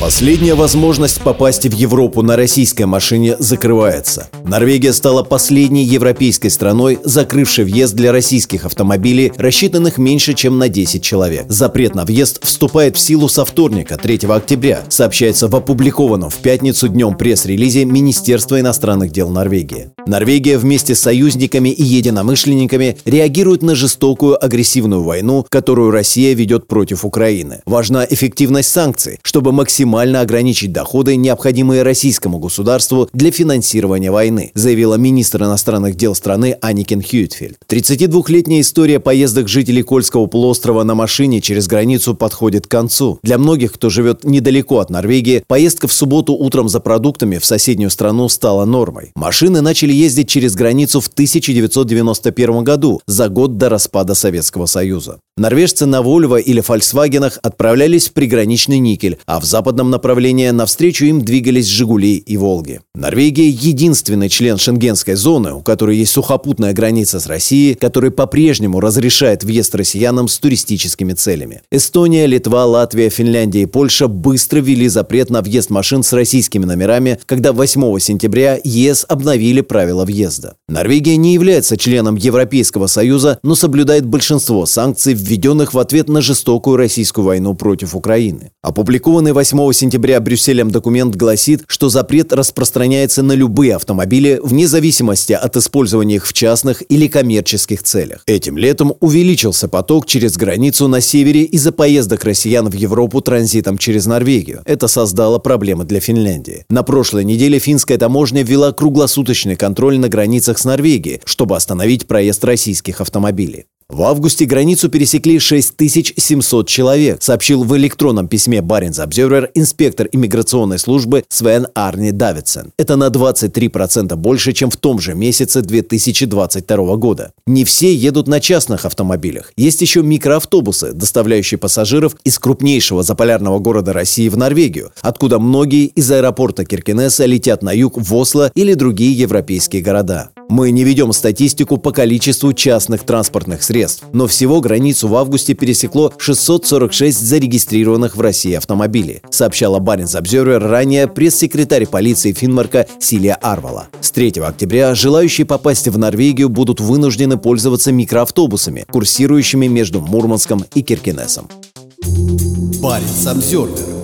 Последняя возможность попасть в Европу на российской машине закрывается. Норвегия стала последней европейской страной, закрывшей въезд для российских автомобилей, рассчитанных меньше, чем на 10 человек. Запрет на въезд вступает в силу со вторника, 3 октября, сообщается в опубликованном в пятницу днем пресс-релизе Министерства иностранных дел Норвегии. Норвегия вместе с союзниками и единомышленниками реагирует на жестокую агрессивную войну, которую Россия ведет против Украины. Важна эффективность санкций, чтобы максимально максимально ограничить доходы, необходимые российскому государству для финансирования войны, заявила министр иностранных дел страны Аникин Хьюитфельд. 32-летняя история поездок жителей Кольского полуострова на машине через границу подходит к концу. Для многих, кто живет недалеко от Норвегии, поездка в субботу утром за продуктами в соседнюю страну стала нормой. Машины начали ездить через границу в 1991 году, за год до распада Советского Союза. Норвежцы на Вольво или Фольксвагенах отправлялись в приграничный Никель, а в западном направлении навстречу им двигались «Жигули» и «Волги». Норвегия – единственный член шенгенской зоны, у которой есть сухопутная граница с Россией, который по-прежнему разрешает въезд россиянам с туристическими целями. Эстония, Литва, Латвия, Финляндия и Польша быстро ввели запрет на въезд машин с российскими номерами, когда 8 сентября ЕС обновили правила въезда. Норвегия не является членом Европейского Союза, но соблюдает большинство санкций, введенных в ответ на жестокую российскую войну против Украины. Опубликованный 8 сентября Брюсселем документ гласит, что запрет распространяется на любые автомобили вне зависимости от использования их в частных или коммерческих целях. Этим летом увеличился поток через границу на севере из-за поездок россиян в Европу транзитом через Норвегию. Это создало проблемы для Финляндии. На прошлой неделе финская таможня ввела круглосуточный контроль на границах с Норвегией, чтобы остановить проезд российских автомобилей. В августе границу пересекли 6700 человек, сообщил в электронном письме Баренц Обзервер инспектор иммиграционной службы Свен Арни Давидсон. Это на 23% больше, чем в том же месяце 2022 года. Не все едут на частных автомобилях. Есть еще микроавтобусы, доставляющие пассажиров из крупнейшего заполярного города России в Норвегию, откуда многие из аэропорта Киркинесса летят на юг в Осло или другие европейские города. Мы не ведем статистику по количеству частных транспортных средств, но всего границу в августе пересекло 646 зарегистрированных в России автомобилей, сообщала Баренц Обзервер ранее пресс-секретарь полиции Финмарка Силия Арвала. С 3 октября желающие попасть в Норвегию будут вынуждены пользоваться микроавтобусами, курсирующими между Мурманском и Киркинесом. Баренц Обзервер